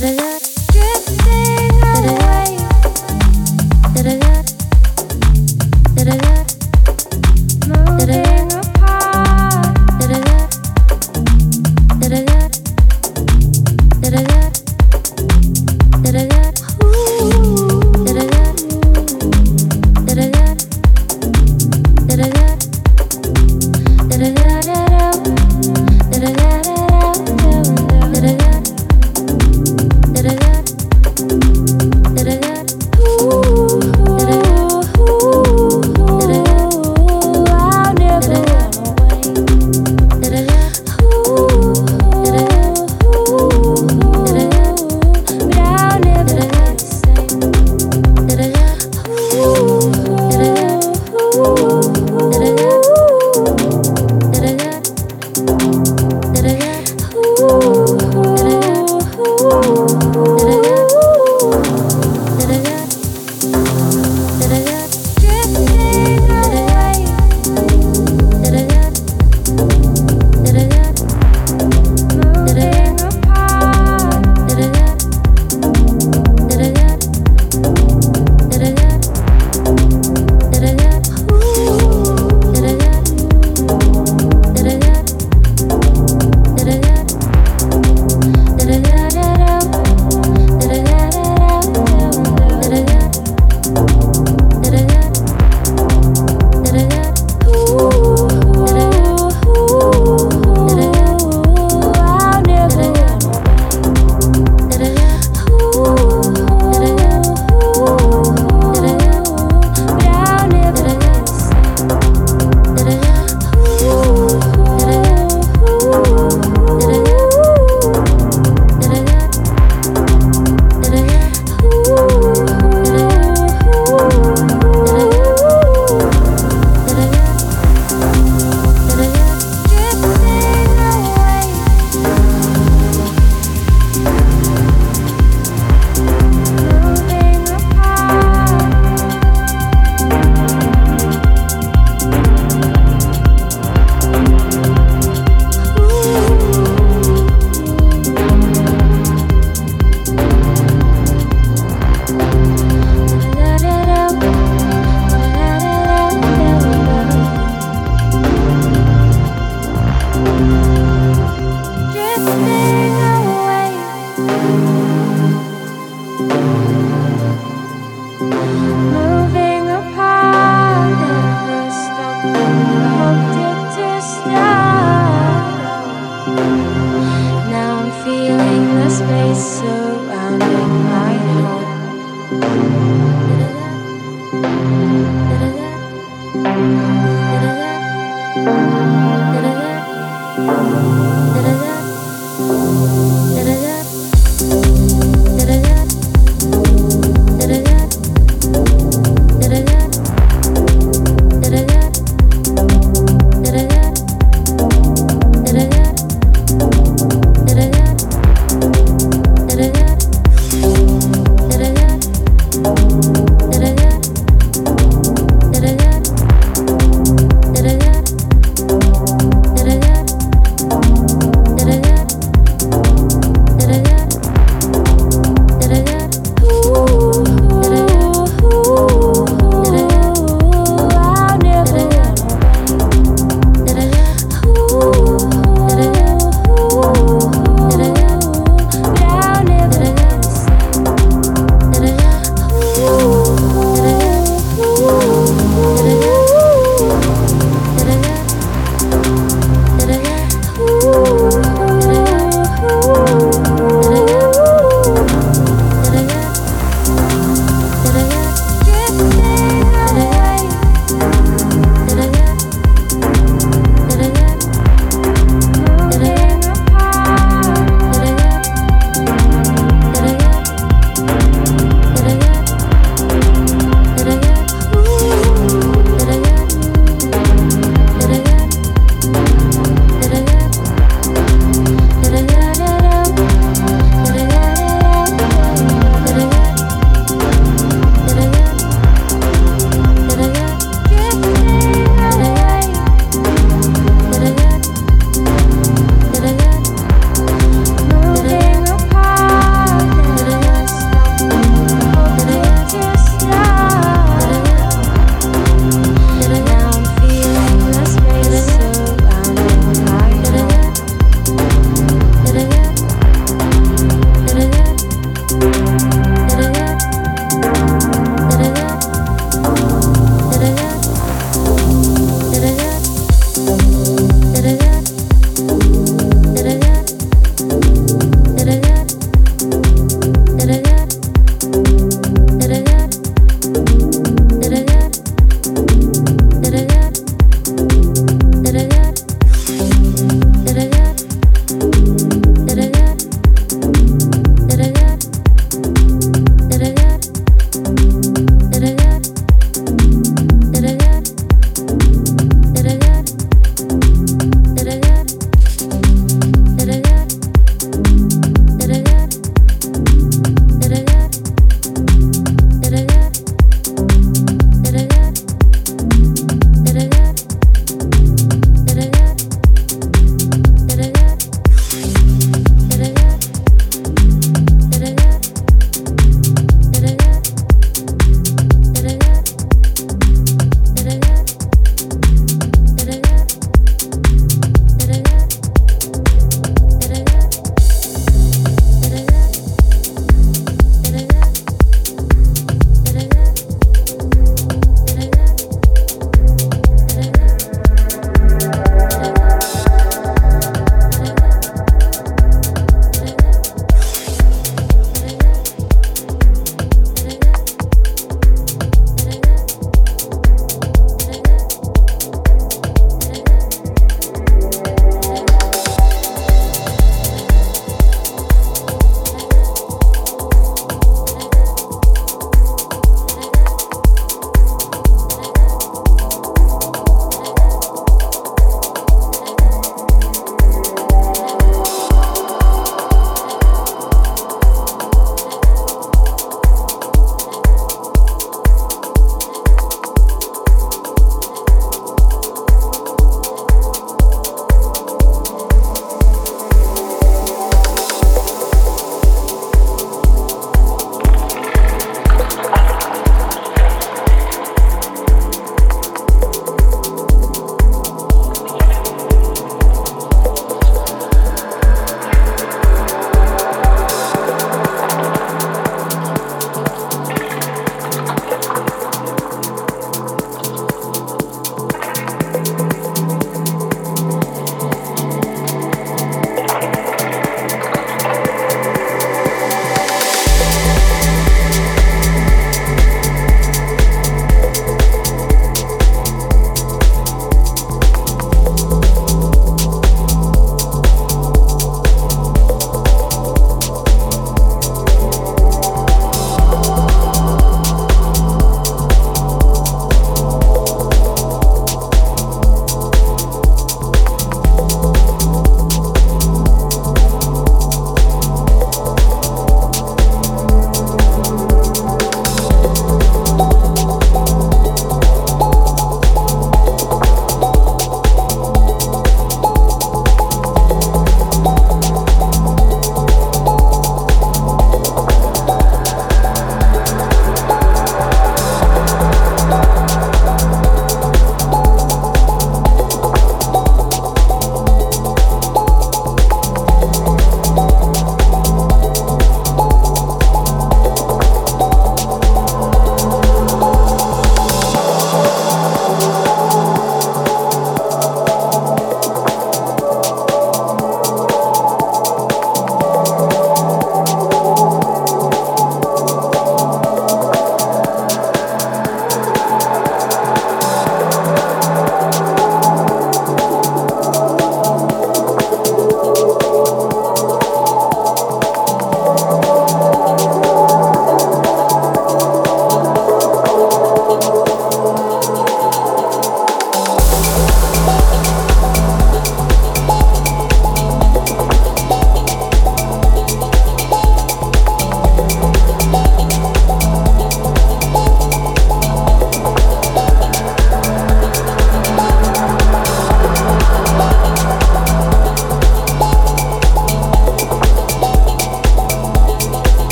da da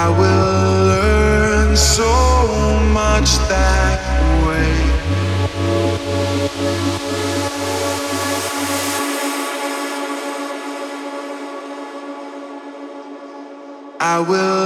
I will learn so much that way. I will